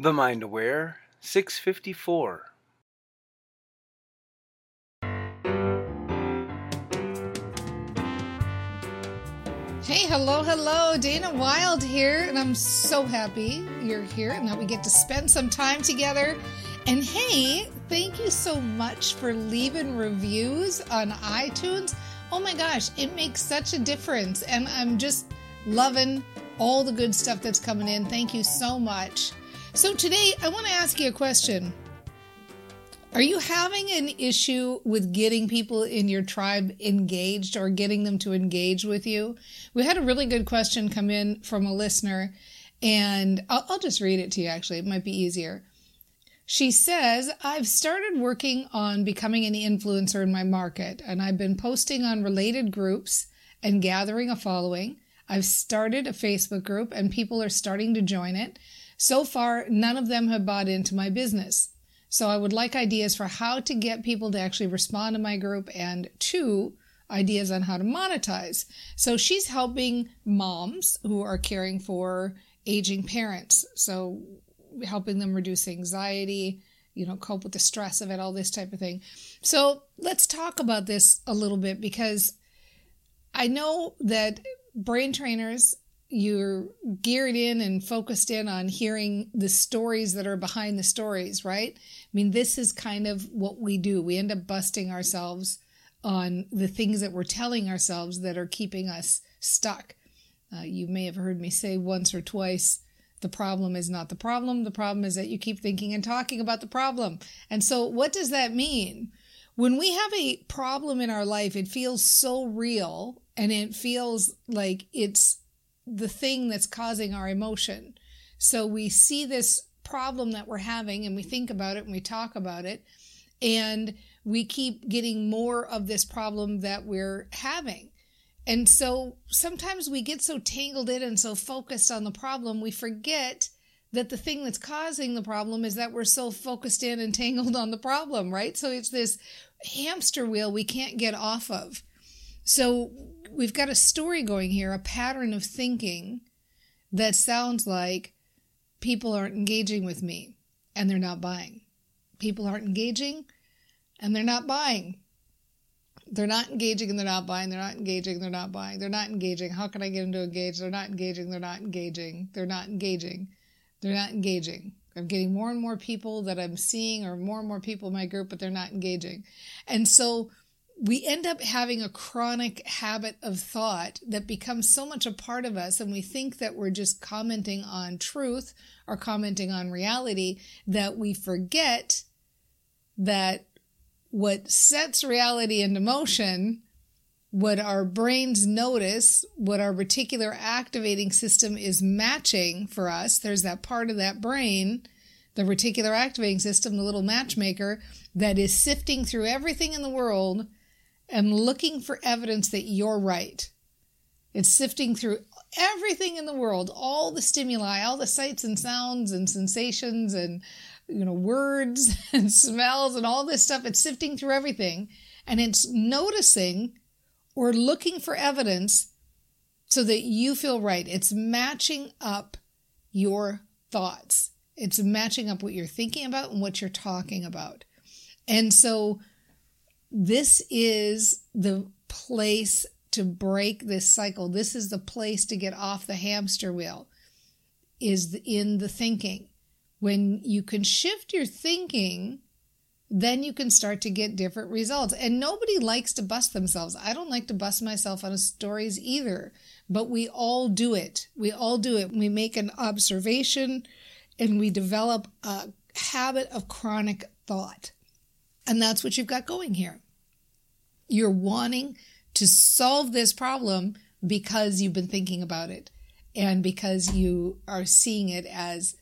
The Mind Aware 654. Hey, hello, hello. Dana Wilde here, and I'm so happy you're here and that we get to spend some time together. And hey, thank you so much for leaving reviews on iTunes. Oh my gosh, it makes such a difference. And I'm just loving all the good stuff that's coming in. Thank you so much. So, today I want to ask you a question. Are you having an issue with getting people in your tribe engaged or getting them to engage with you? We had a really good question come in from a listener, and I'll, I'll just read it to you actually. It might be easier. She says, I've started working on becoming an influencer in my market, and I've been posting on related groups and gathering a following. I've started a Facebook group, and people are starting to join it. So far, none of them have bought into my business. So I would like ideas for how to get people to actually respond to my group and two, ideas on how to monetize. So she's helping moms who are caring for aging parents. So helping them reduce anxiety, you know, cope with the stress of it, all this type of thing. So let's talk about this a little bit because I know that brain trainers you're geared in and focused in on hearing the stories that are behind the stories, right? I mean, this is kind of what we do. We end up busting ourselves on the things that we're telling ourselves that are keeping us stuck. Uh, you may have heard me say once or twice the problem is not the problem. The problem is that you keep thinking and talking about the problem. And so, what does that mean? When we have a problem in our life, it feels so real and it feels like it's the thing that's causing our emotion. So we see this problem that we're having and we think about it and we talk about it and we keep getting more of this problem that we're having. And so sometimes we get so tangled in and so focused on the problem, we forget that the thing that's causing the problem is that we're so focused in and tangled on the problem, right? So it's this hamster wheel we can't get off of. So we've got a story going here, a pattern of thinking that sounds like people aren't engaging with me and they're not buying. People aren't engaging and they're not buying. They're not engaging and they're not buying. They're not engaging. They're not buying. They're not engaging. How can I get them to engage? They're not engaging. They're not engaging. They're not engaging. They're not engaging. I'm getting more and more people that I'm seeing, or more and more people in my group, but they're not engaging. And so we end up having a chronic habit of thought that becomes so much a part of us, and we think that we're just commenting on truth or commenting on reality that we forget that what sets reality into motion, what our brains notice, what our reticular activating system is matching for us, there's that part of that brain, the reticular activating system, the little matchmaker, that is sifting through everything in the world and looking for evidence that you're right. It's sifting through everything in the world, all the stimuli, all the sights and sounds and sensations and you know words and smells and all this stuff. It's sifting through everything and it's noticing or looking for evidence so that you feel right. It's matching up your thoughts. It's matching up what you're thinking about and what you're talking about. And so this is the place to break this cycle. This is the place to get off the hamster wheel, is in the thinking. When you can shift your thinking, then you can start to get different results. And nobody likes to bust themselves. I don't like to bust myself on stories either, but we all do it. We all do it. We make an observation and we develop a habit of chronic thought. And that's what you've got going here. You're wanting to solve this problem because you've been thinking about it and because you are seeing it as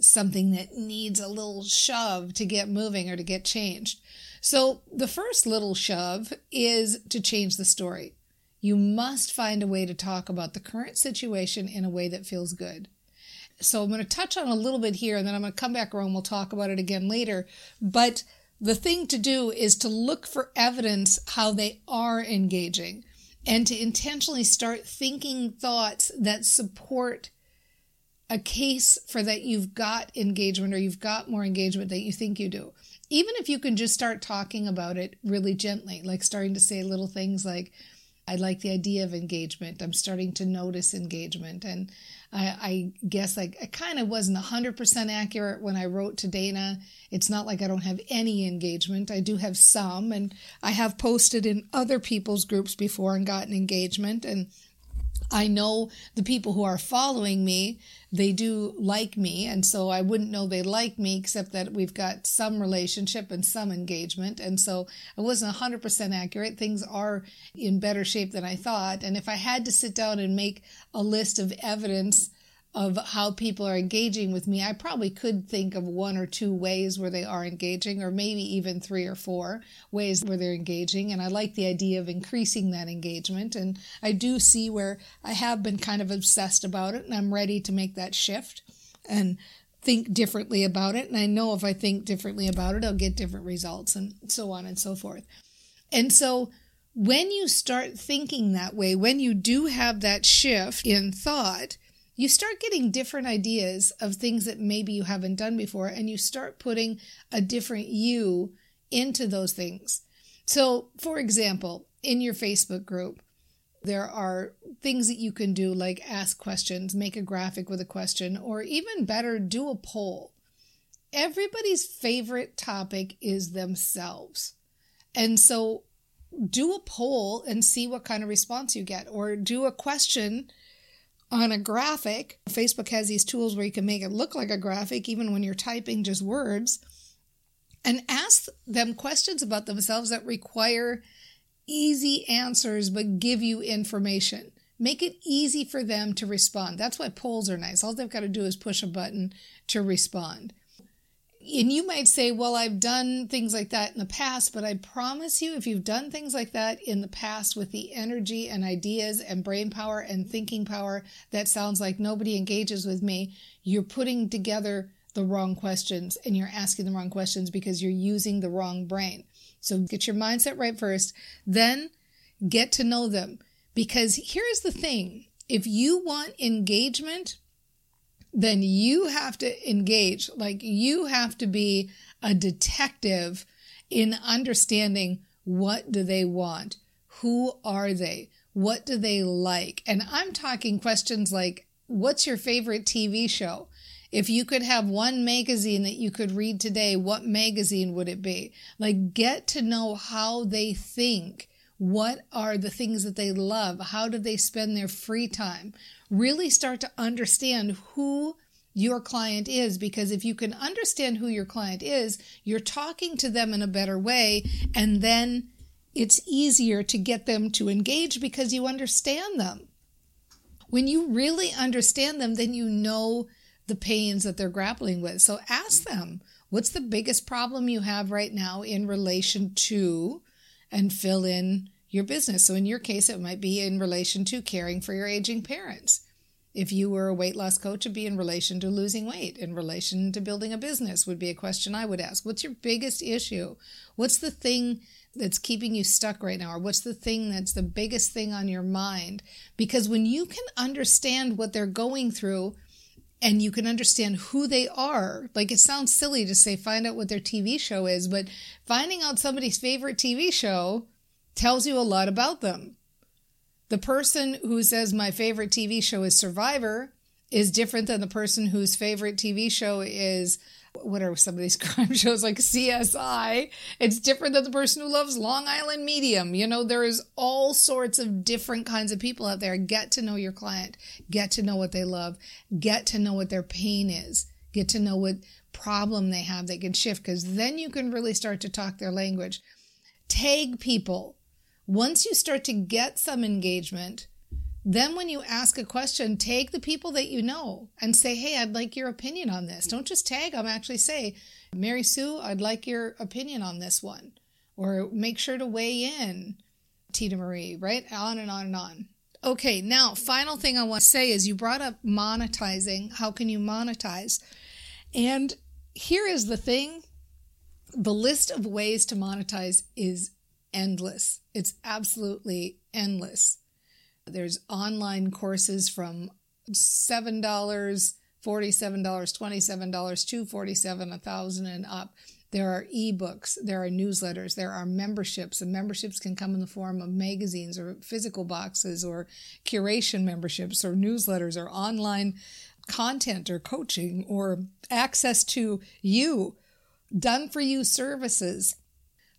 something that needs a little shove to get moving or to get changed. So, the first little shove is to change the story. You must find a way to talk about the current situation in a way that feels good. So, I'm going to touch on a little bit here and then I'm going to come back around. We'll talk about it again later. But the thing to do is to look for evidence how they are engaging and to intentionally start thinking thoughts that support a case for that you've got engagement or you've got more engagement that you think you do. Even if you can just start talking about it really gently, like starting to say little things like, I like the idea of engagement. I'm starting to notice engagement. And I, I guess like I kind of wasn't 100% accurate when I wrote to Dana. It's not like I don't have any engagement. I do have some, and I have posted in other people's groups before and gotten engagement. And I know the people who are following me, they do like me. And so I wouldn't know they like me except that we've got some relationship and some engagement. And so I wasn't 100% accurate. Things are in better shape than I thought. And if I had to sit down and make a list of evidence of how people are engaging with me, I probably could think of one or two ways where they are engaging, or maybe even three or four ways where they're engaging. And I like the idea of increasing that engagement. And I do see where I have been kind of obsessed about it, and I'm ready to make that shift and think differently about it. And I know if I think differently about it, I'll get different results, and so on and so forth. And so, when you start thinking that way, when you do have that shift in thought, you start getting different ideas of things that maybe you haven't done before, and you start putting a different you into those things. So, for example, in your Facebook group, there are things that you can do like ask questions, make a graphic with a question, or even better, do a poll. Everybody's favorite topic is themselves. And so do a poll and see what kind of response you get, or do a question on a graphic. Facebook has these tools where you can make it look like a graphic even when you're typing just words. And ask them questions about themselves that require easy answers but give you information. Make it easy for them to respond. That's why polls are nice. All they've got to do is push a button to respond and you might say, well, I've done things like that in the past, but I promise you, if you've done things like that in the past with the energy and ideas and brain power and thinking power that sounds like nobody engages with me, you're putting together the wrong questions and you're asking the wrong questions because you're using the wrong brain. So get your mindset right first, then get to know them. Because here's the thing if you want engagement, then you have to engage. Like you have to be a detective in understanding what do they want? Who are they? What do they like? And I'm talking questions like, what's your favorite TV show? If you could have one magazine that you could read today, what magazine would it be? Like, get to know how they think. What are the things that they love? How do they spend their free time? really start to understand who your client is because if you can understand who your client is, you're talking to them in a better way and then it's easier to get them to engage because you understand them. When you really understand them, then you know the pains that they're grappling with. So ask them, what's the biggest problem you have right now in relation to, and fill in your business. So in your case, it might be in relation to caring for your aging parents. If you were a weight loss coach, it'd be in relation to losing weight, in relation to building a business, would be a question I would ask. What's your biggest issue? What's the thing that's keeping you stuck right now? Or what's the thing that's the biggest thing on your mind? Because when you can understand what they're going through, and you can understand who they are. Like it sounds silly to say find out what their TV show is, but finding out somebody's favorite TV show tells you a lot about them. The person who says my favorite TV show is Survivor is different than the person whose favorite TV show is what are some of these crime shows like CSI? It's different than the person who loves Long Island Medium. You know, there is all sorts of different kinds of people out there. Get to know your client, get to know what they love, get to know what their pain is, get to know what problem they have that can shift because then you can really start to talk their language. Tag people once you start to get some engagement, then when you ask a question, tag the people that you know and say, Hey, I'd like your opinion on this. Don't just tag them, actually say, Mary Sue, I'd like your opinion on this one. Or make sure to weigh in, Tina Marie, right? On and on and on. Okay, now, final thing I want to say is you brought up monetizing. How can you monetize? And here is the thing the list of ways to monetize is endless. It's absolutely endless. There's online courses from $7 $47, $27, $247, 1000 and up. There are ebooks, there are newsletters, there are memberships, and memberships can come in the form of magazines or physical boxes or curation memberships or newsletters or online content or coaching or access to you, done for you services,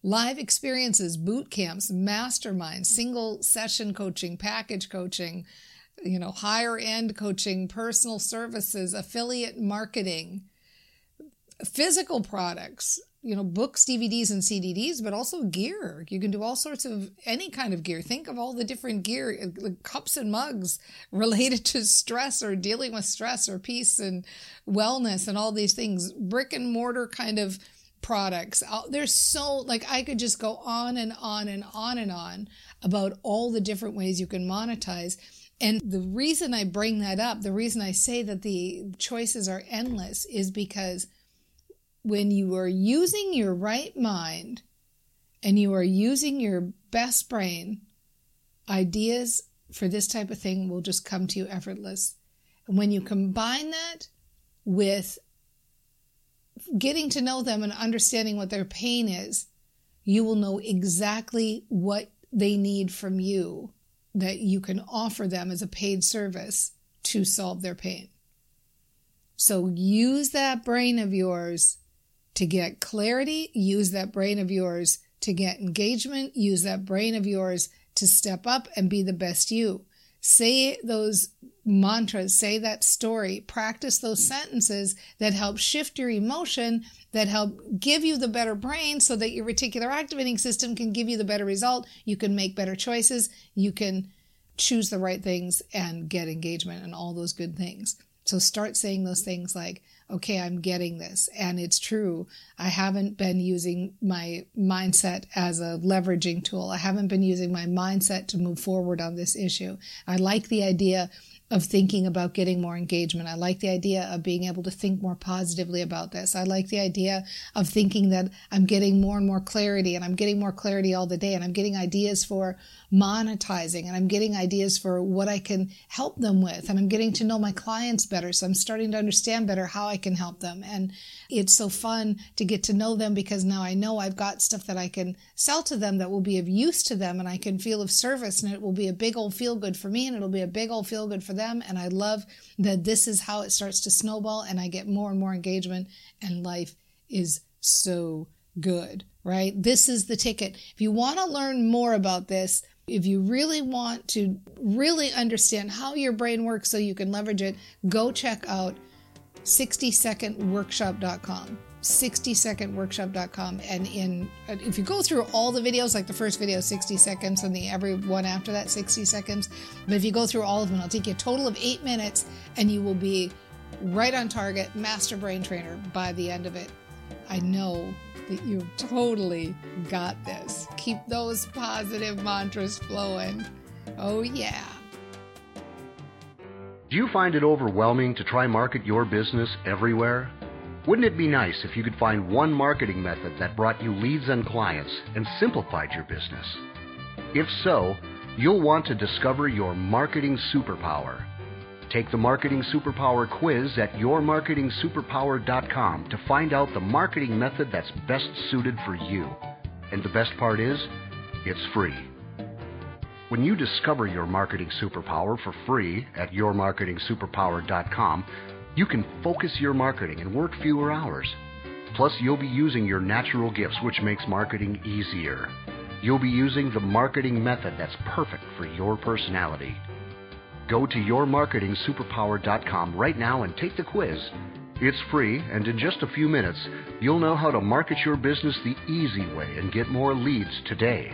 live experiences, boot camps, masterminds, single session coaching, package coaching, you know, higher end coaching, personal services, affiliate marketing physical products, you know, books, DVDs, and CDs, but also gear. You can do all sorts of any kind of gear. Think of all the different gear, uh, cups and mugs related to stress or dealing with stress or peace and wellness and all these things. Brick and mortar kind of products. There's so, like, I could just go on and on and on and on about all the different ways you can monetize. And the reason I bring that up, the reason I say that the choices are endless is because when you are using your right mind and you are using your best brain, ideas for this type of thing will just come to you effortless. And when you combine that with getting to know them and understanding what their pain is, you will know exactly what they need from you that you can offer them as a paid service to solve their pain. So use that brain of yours to get clarity, use that brain of yours to get engagement, use that brain of yours to step up and be the best you. Say those mantras, say that story, practice those sentences that help shift your emotion, that help give you the better brain so that your reticular activating system can give you the better result. You can make better choices. You can choose the right things and get engagement and all those good things. So start saying those things like, okay, I'm getting this. And it's true. I haven't been using my mindset as a leveraging tool. I haven't been using my mindset to move forward on this issue. I like the idea of thinking about getting more engagement. I like the idea of being able to think more positively about this. I like the idea of thinking that I'm getting more and more clarity and I'm getting more clarity all the day and I'm getting ideas for monetizing and I'm getting ideas for what I can help them with and I'm getting to know my clients better. So I'm starting to understand better how I can help them. And it's so fun to get to know them because now I know I've got stuff that I can sell to them that will be of use to them and I can feel of service and it will be a big old feel good for me and it'll be a big old feel good for them. And I love that this is how it starts to snowball and I get more and more engagement and life is so good, right? This is the ticket. If you want to learn more about this, if you really want to really understand how your brain works so you can leverage it, go check out 60secondworkshop.com. 60secondworkshop.com and in if you go through all the videos like the first video 60 seconds and the every one after that 60 seconds. But if you go through all of them it'll take you a total of eight minutes and you will be right on target master brain trainer by the end of it. I know that you've totally got this. Keep those positive mantras flowing. Oh yeah do you find it overwhelming to try market your business everywhere? Wouldn't it be nice if you could find one marketing method that brought you leads and clients and simplified your business? If so, you'll want to discover your marketing superpower. Take the Marketing Superpower quiz at yourmarketingsuperpower.com to find out the marketing method that's best suited for you. And the best part is, it's free. When you discover your marketing superpower for free at yourmarketingsuperpower.com, you can focus your marketing and work fewer hours. Plus, you'll be using your natural gifts, which makes marketing easier. You'll be using the marketing method that's perfect for your personality. Go to yourmarketingsuperpower.com right now and take the quiz. It's free, and in just a few minutes, you'll know how to market your business the easy way and get more leads today.